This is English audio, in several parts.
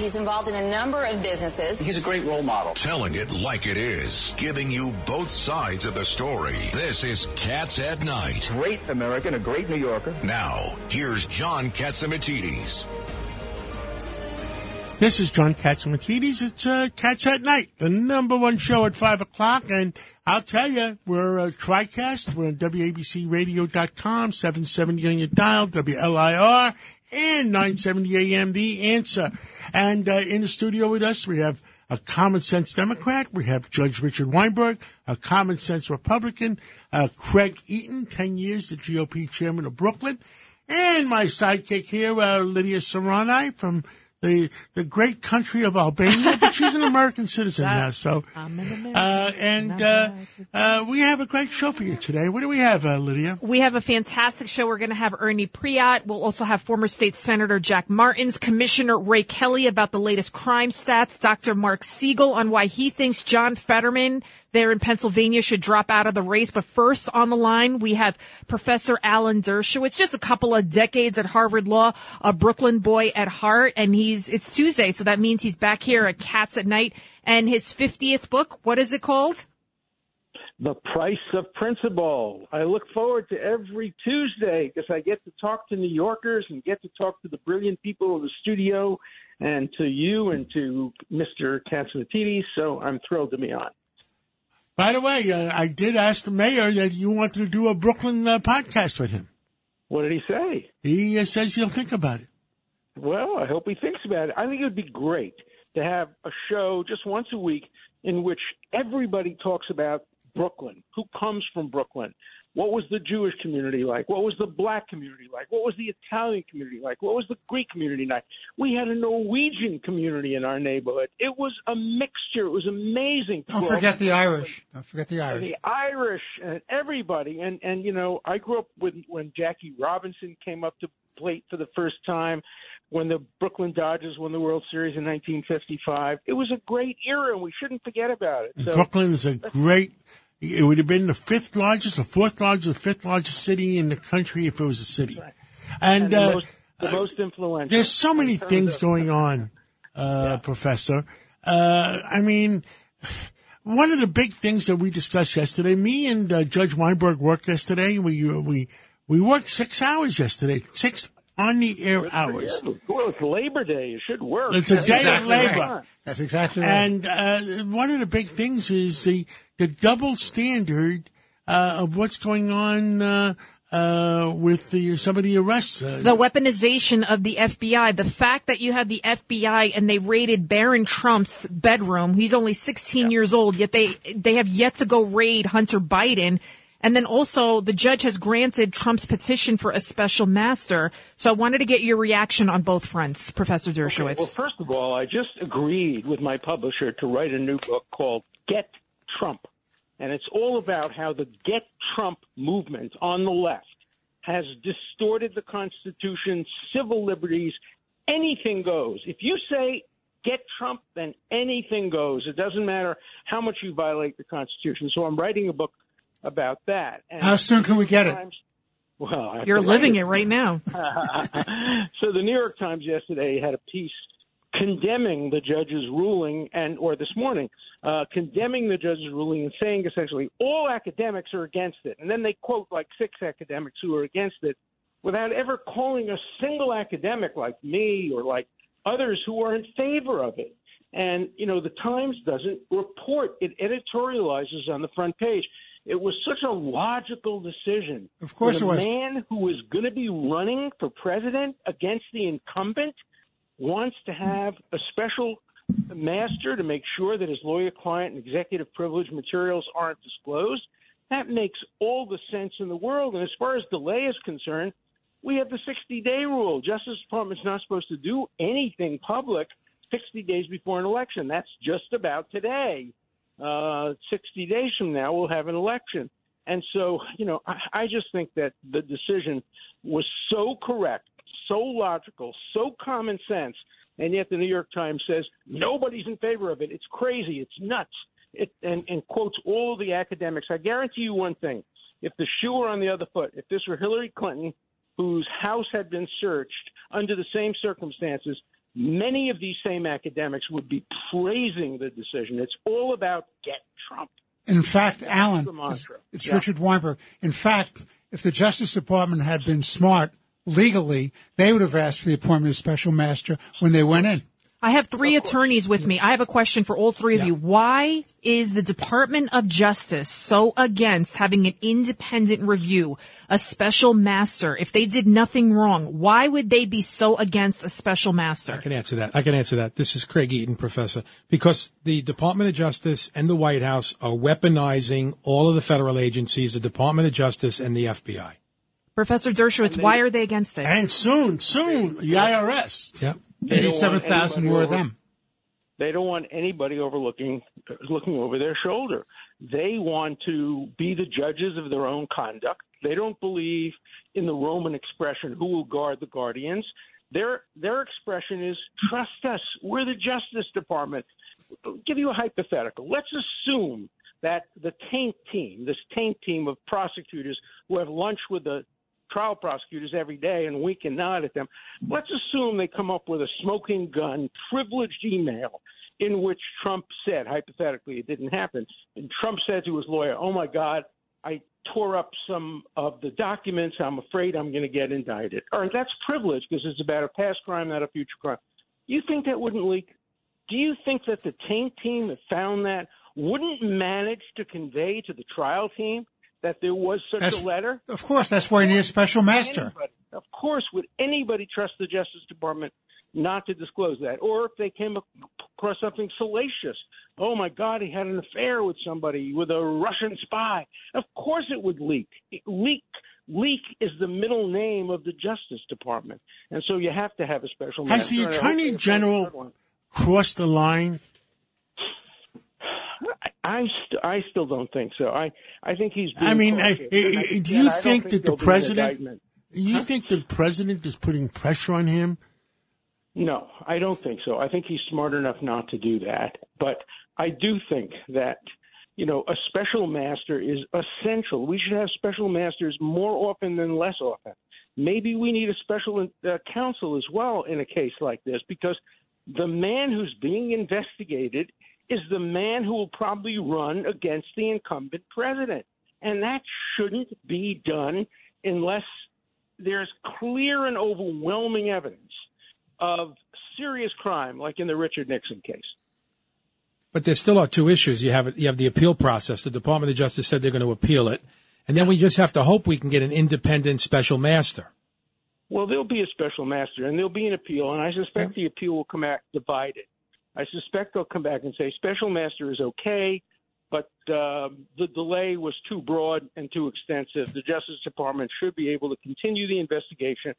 He's involved in a number of businesses. He's a great role model. Telling it like it is, giving you both sides of the story. This is Cats at Night. Great American, a great New Yorker. Now, here's John Catsimatidis. This is John Catsimatidis. It's uh, Cats at Night, the number one show at 5 o'clock. And I'll tell you, we're a TriCast. We're on WABCRadio.com, 770 on your dial, WLIR, and 970 AM, The Answer. And uh, in the studio with us, we have a common sense Democrat. We have Judge Richard Weinberg, a common sense Republican, uh, Craig Eaton, 10 years the GOP chairman of Brooklyn, and my sidekick here, uh, Lydia Serrani from the the great country of Albania, but she's an American citizen now. So, I'm an American. uh, and uh, uh, we have a great show for you today. What do we have, uh, Lydia? We have a fantastic show. We're going to have Ernie Priat. We'll also have former state senator Jack Martins, Commissioner Ray Kelly about the latest crime stats, Dr. Mark Siegel on why he thinks John Fetterman there in Pennsylvania should drop out of the race. But first on the line, we have Professor Alan Dershowitz, just a couple of decades at Harvard Law, a Brooklyn boy at heart. And he's, it's Tuesday. So that means he's back here at Cats at Night and his 50th book. What is it called? The Price of Principle. I look forward to every Tuesday because I get to talk to New Yorkers and get to talk to the brilliant people in the studio and to you and to Mr. Catsimatidis. So I'm thrilled to be on. By the way, uh, I did ask the mayor that you wanted to do a Brooklyn uh, podcast with him. What did he say? He uh, says he'll think about it. Well, I hope he thinks about it. I think it would be great to have a show just once a week in which everybody talks about Brooklyn, who comes from Brooklyn. What was the Jewish community like? What was the black community like? What was the Italian community like? What was the Greek community like? We had a Norwegian community in our neighborhood. It was a mixture. It was amazing. Don't forget the Irish. Don't forget the And Irish. the Irish and everybody. And and you know, I grew up with when Jackie Robinson came up to plate for the first time, when the Brooklyn Dodgers won the World Series in 1955. It was a great era, and we shouldn't forget about it. So Brooklyn is a great. It would have been the fifth largest, the fourth largest, the fifth largest city in the country if it was a city. And, and the, uh, most, the most influential. there's so many things of- going on, uh, Professor. Uh, I mean, one of the big things that we discussed yesterday, me and uh, Judge Weinberg worked yesterday. We uh, we we worked six hours yesterday, six on the air hours. Well, it's Labor Day. It should work. It's a That's day exactly of right. labor. That's exactly right. And uh, one of the big things is the the double standard uh, of what's going on uh, uh, with the some of the arrests. Uh, The weaponization of the FBI, the fact that you had the FBI and they raided Barron Trump's bedroom. He's only 16 years old, yet they they have yet to go raid Hunter Biden. And then also the judge has granted Trump's petition for a special master. So I wanted to get your reaction on both fronts, Professor Dershowitz. Well, first of all, I just agreed with my publisher to write a new book called Get Trump. And it's all about how the Get Trump movement on the left has distorted the Constitution, civil liberties, anything goes. If you say get Trump, then anything goes. It doesn't matter how much you violate the Constitution. So I'm writing a book about that. And How soon can we get it? Well, I You're living it right now. so the New York Times yesterday had a piece condemning the judge's ruling, and or this morning uh, condemning the judge's ruling and saying essentially all academics are against it, and then they quote like six academics who are against it, without ever calling a single academic like me or like others who are in favor of it. And you know the Times doesn't report; it editorializes on the front page. It was such a logical decision. Of course When it was. a man who is going to be running for president against the incumbent wants to have a special master to make sure that his lawyer client and executive privilege materials aren't disclosed. That makes all the sense in the world. And as far as delay is concerned, we have the 60 day rule. Justice Department's not supposed to do anything public 60 days before an election. That's just about today. Uh, 60 days from now, we'll have an election. And so, you know, I, I just think that the decision was so correct, so logical, so common sense, and yet the New York Times says nobody's in favor of it. It's crazy. It's nuts. It, and, and quotes all of the academics. I guarantee you one thing: if the shoe were on the other foot, if this were Hillary Clinton, whose house had been searched under the same circumstances, many of these same academics would be praising the decision. It's all about get Trump. In fact, That's Alan, mantra. it's Yeah. Richard Weinberg. In fact, if the Justice Department had been smart legally, they would have asked for the appointment of special master when they went in. I have three attorneys with me. I have a question for all three of you. Why is the Department of Justice so against having an independent review, a special master? If they did nothing wrong, why would they be so against a special master? I can answer that. I can answer that. This is Craig Eaton, professor. Because the Department of Justice and the White House are weaponizing all of the federal agencies, the Department of Justice and the FBI. Professor Dershowitz, why are they against it? And soon, soon, the IRS. Yep. They 87,000 anybody were of them. They don't want anybody overlooking, looking over their shoulder. They want to be the judges of their own conduct. They don't believe in the Roman expression, "Who will guard the guardians?" Their their expression is, "Trust us. We're the Justice Department." I'll give you a hypothetical. Let's assume that the taint team, this taint team of prosecutors who have lunch with the trial prosecutors every day and wink and nod at them. Let's assume they come up with a smoking gun, privileged email in which Trump said, hypothetically, it didn't happen. And Trump said to his lawyer, Oh my God, I tore up some of the documents. I'm afraid I'm going to get indicted. Or that's privilege because it's about a past crime, not a future crime. You think that wouldn't leak? Do you think that the taint team that found that wouldn't manage to convey to the trial team that there was such That's- a letter? Of course, that's why you need a special master. Anybody, of course, would anybody trust the Justice Department not to disclose that? Or if they came across something salacious, oh my God, he had an affair with somebody, with a Russian spy. Of course, it would leak. It, leak. Leak is the middle name of the Justice Department, and so you have to have a special. Has the master, hope Attorney they find a General crossed the line? I I, st- I still don't think so. I I think he's. Being I mean, I- I- I- do you don't think that the there'll be an president-. You think the president is putting pressure on him? No, I don't think so. I think he's smart enough not to do that. But I do think that, you know, a special master is essential. We should have special masters more often than less often. Maybe we need a special uh, counsel as well in a case like this because the man who's being investigated is the man who will probably run against the incumbent president. And that shouldn't be done unless there's clear and overwhelming evidence of serious crime, like in the Richard Nixon case. But there still are two issues. You have you have the appeal process. The Department of Justice said they're going to appeal it, and then we just have to hope we can get an independent special master. Well, there'll be a special master and there'll be an appeal, and I suspect the appeal will come back divided. I suspect they'll come back and say special master is okay, but uh, the delay was too broad and too extensive. The Justice Department should be able to continue the investigation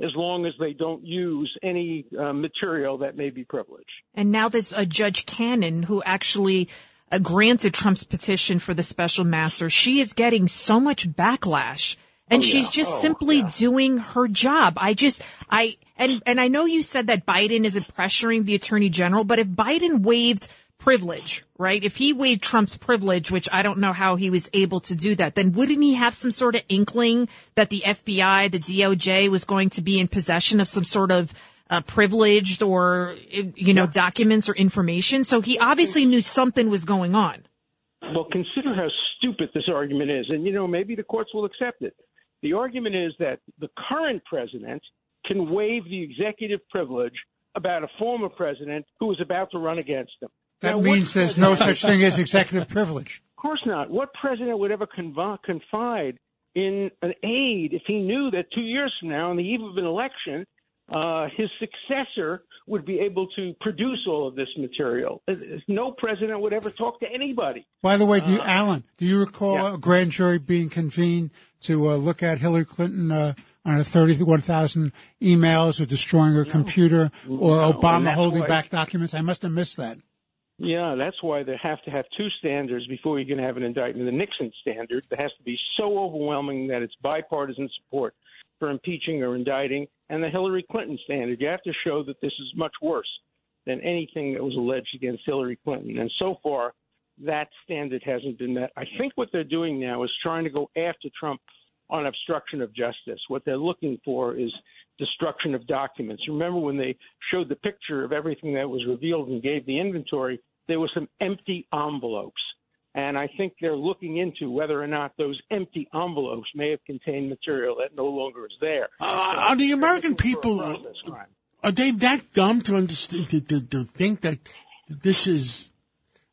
as long as they don't use any uh, material that may be privileged. And now there's a Judge Cannon who actually uh, granted Trump's petition for the special master. She is getting so much backlash. And Oh, yeah. she's just Oh, simply yeah. doing her job. I just, I, and, and I know you said that Biden isn't pressuring the attorney general, but if Biden waived privilege, right? If he waived Trump's privilege, which I don't know how he was able to do that, then wouldn't he have some sort of inkling that the FBI, the DOJ was going to be in possession of some sort of uh, privileged or, you know, documents or information? So he obviously knew something was going on. Well, consider how stupid this argument is, and you know maybe the courts will accept it. The argument is that the current president can waive the executive privilege about a former president who is about to run against him. That Now, means there's no such thing as executive privilege. Of course not. What president would ever conv- confide in an aide if he knew that two years from now, on the eve of an election, uh, his successor would be able to produce all of this material? Uh, No president would ever talk to anybody. By the way, do you, Alan, do you recall yeah. a grand jury being convened to uh, look at Hillary Clinton uh, on her 31,000 emails or destroying her computer or No, Obama holding why- back documents? I must have missed that. Yeah, that's why they have to have two standards before you can have an indictment. The Nixon standard that has to be so overwhelming that it's bipartisan support for impeaching or indicting, and the Hillary Clinton standard. You have to show that this is much worse than anything that was alleged against Hillary Clinton. And so far, that standard hasn't been met. I think what they're doing now is trying to go after Trump on obstruction of justice. What they're looking for is destruction of documents. Remember when they showed the picture of everything that was revealed and gave the inventory, there were some empty envelopes. And I think they're looking into whether or not those empty envelopes may have contained material that no longer is there. Uh, are the American people are they that dumb to understand to, to, to think that this is?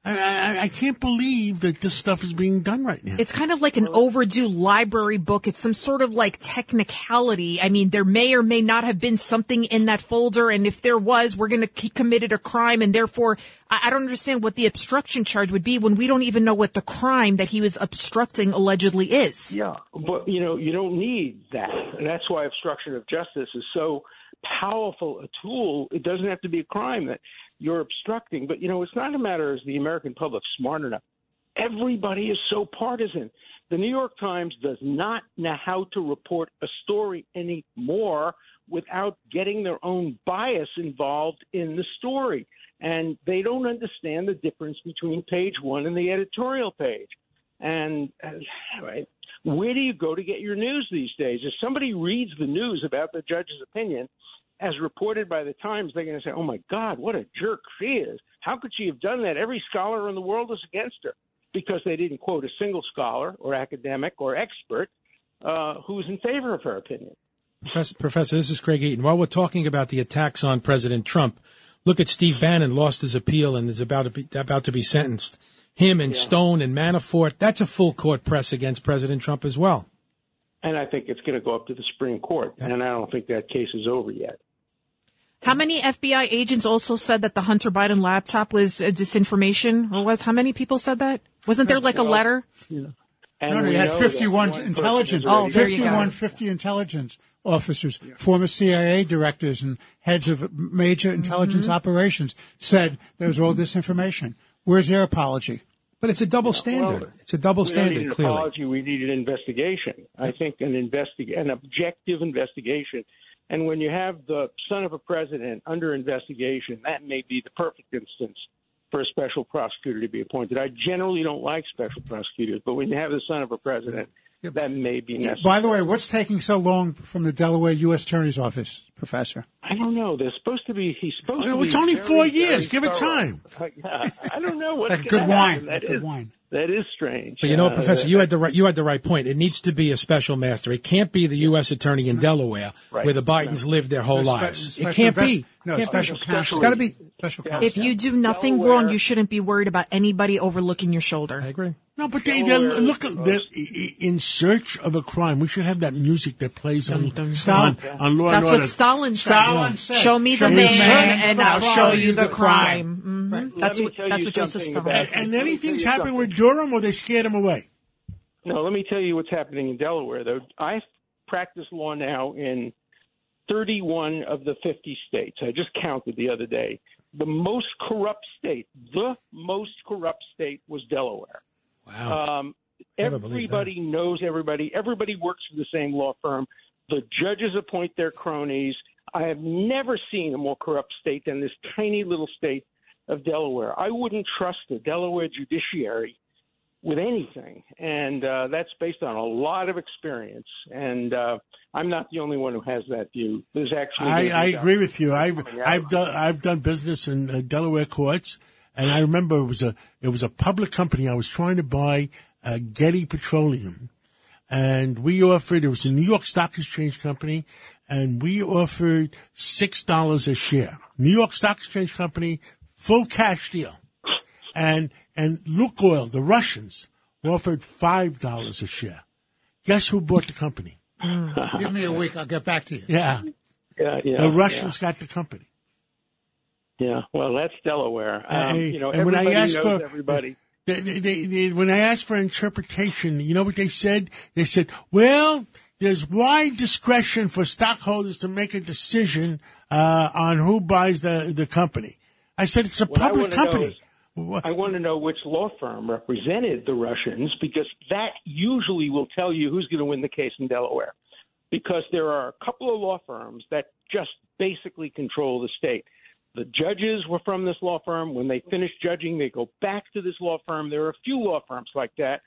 I, I I can't believe that this stuff is being done right now. It's kind of like an overdue library book. It's some sort of like technicality. I mean, there may or may not have been something in that folder, and if there was, we're going to he committed a crime, and therefore, I, I don't understand what the obstruction charge would be when we don't even know what the crime that he was obstructing allegedly is. Yeah, but you know, you don't need that. And that's why obstruction of justice is so powerful a tool. It doesn't have to be a crime that you're obstructing. But you know, it's not a matter is the American public smart enough. Everybody is so partisan. The New York Times does not know how to report a story anymore without getting their own bias involved in the story. And they don't understand the difference between page one and the editorial page. And uh, right, where do you go to get your news these days? If somebody reads the news about the judge's opinion, as reported by the Times, they're going to say, "Oh my God, what a jerk she is! How could she have done that? Every scholar in the world is against her because they didn't quote a single scholar or academic or expert uh, who's in favor of her opinion." Professor, Professor, this is Craig Eaton. While we're talking about the attacks on President Trump, look at Steve Bannon lost his appeal and is about to be, about to be sentenced. Him and Stone and Manafort, that's a full court press against President Trump as well. And I think it's going to go up to the Supreme Court, and I don't think that case is over yet. How many FBI agents also said that the Hunter Biden laptop was disinformation, or was how many people said that? Wasn't there like a letter? And No, no, we you had know 51 intelligence, has Oh, there you go. 51, 50 intelligence officers, former CIA directors and heads of major intelligence Mm-hmm. operations said there was all this information. Where's their apology? But it's a double standard. Well, it's a double we don't need standard, an clearly. apology. We need an investigation. I think an investi- an objective investigation. And when you have the son of a president under investigation, that may be the perfect instance for a special prosecutor to be appointed. I generally don't like special prosecutors, but when you have the son of a president, that may be necessary. By the way, what's taking so long from the Delaware U.S. Attorney's Office, Professor? I don't know. They're supposed to be. He's supposed Oh, to be. it's only very, four years. Give it time. Yeah, I don't know what's Like gonna good wine. That good is- wine. That is strange. But you know, Uh, Professor, you had the right, you had the right point. It needs to be a special master. It can't be the U.S. attorney in Delaware Right. where the Bidens lived their whole Spe- lives. special It can't invest- be. No, Can't be. special counsel. It's got to be. Special counsel. If you do nothing Delaware- wrong, you shouldn't be worried about anybody overlooking your shoulder. I agree. No, but they, they're look. They're in search of a crime. We should have that music that plays on dun, on, on Law That's and what Stalin said. Stalin said, Show me "Show the me man, man, and and I'll show you the crime." crime. Mhm. Let That's me what tell that's you what Joseph something Stalin said. And anything's tell happening with. Durham, or they scared him away. No, let me tell you what's happening in Delaware, though. I practice law now in 31 of the 50 states. I just counted the other day. The most corrupt state, the most corrupt state was Delaware. Wow. Um, everybody knows everybody. Everybody works for the same law firm. The judges appoint their cronies. I have never seen a more corrupt state than this tiny little state of Delaware. I wouldn't trust the Delaware judiciary with anything, and uh, that's based on a lot of experience. And uh, I'm not the only one who has that view. There's actually I, I agree with you. I've I've done I've done business in uh, Delaware courts, and I remember it was a it was a public company. I was trying to buy uh, Getty Petroleum, and we offered it was a New York Stock Exchange company, and we offered six dollars a share. New York Stock Exchange company, full cash deal, and and Lukoil, the Russians, offered five dollars a share. Guess who bought the company? Give me a week. I'll get back to you. Yeah, Yeah, yeah, the Russians got the company. Yeah, well, that's Delaware. Um, Hey, you know, and when I everybody asked knows for- everybody. They, they, they, they- when I asked for interpretation, you know what they said? They said, well, there's wide discretion for stockholders to make a decision uh, on who buys the, the company. I said, it's a What public wanna company. Is- What- I want to know which law firm represented the Russians because that usually will tell you who's going to win the case in Delaware. Because there are a couple of law firms that just basically control the state. The judges were from this law firm. When they finish judging, they go back to this law firm. There are a few law firms like that.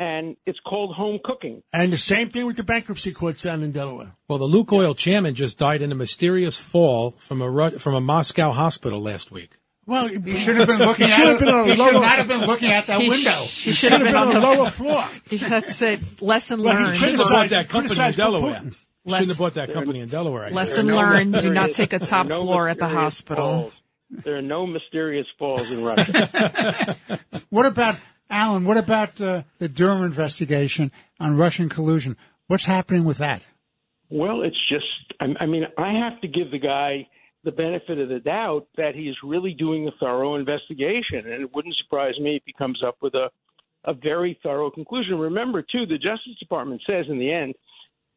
and it's called home cooking. And the same thing with the bankruptcy courts down in Delaware. Well, the Lukoil chairman just died in a mysterious fall from a from a Moscow hospital last week. Well, He should have been looking He at should have been on a He should lower- not have been looking at that He window. sh- he should should have have been been on on the the lower floor. That's it. Lesson Well, he learned. Shouldn't have bought that company in Delaware. Putin. Shouldn't have bought that company in Delaware. I. Lesson no learned. Do not take a top no floor at the hospital. falls. There are no mysterious falls in Russia. What about Alan? What about uh, the Durham investigation on Russian collusion? What's happening with that? Well, it's just, I I mean, I have to give the guy the benefit of the doubt that he is really doing a thorough investigation. And it wouldn't surprise me if he comes up with a, a very thorough conclusion. Remember, too, the Justice Department says in the end,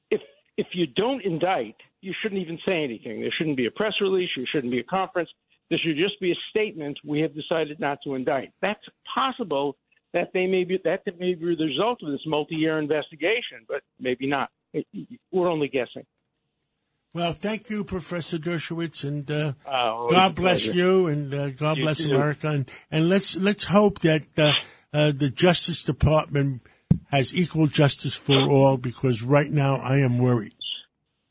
if, if you don't indict, you shouldn't even say anything. There shouldn't be a press release. There shouldn't be a conference. There should just be a statement. We have decided not to indict. That's possible that they may be that may be the result of this multi-year investigation, but maybe not. We're only guessing. Well, thank you, Professor Dershowitz, and uh, Uh, God bless pleasure. you, and uh, God You bless too. America, and, and let's let's hope that uh, uh, the Justice Department has equal justice for all, because right now I am worried.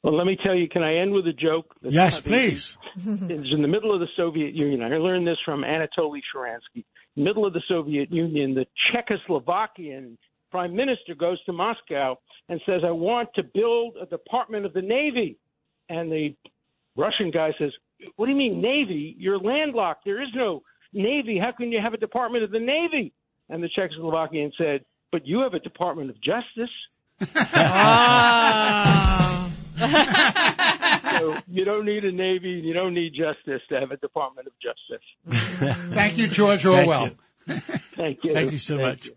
Well, let me tell you. Can I end with a joke? That's Yes, please. It's in the middle of the Soviet Union. I learned this from Anatoly Sharansky. Middle of the Soviet Union, the Czechoslovakian prime minister goes to Moscow and says, "I want to build a department of the navy." And the Russian guy says, "What do you mean navy? You're landlocked. There is no navy. How can you have a department of the navy?" And the Czechoslovakian said, "But you have a department of justice." Ah. So you don't need a navy. You don't need justice to have a department of justice. Thank you, George Orwell. you. Thank you. Thank you so much.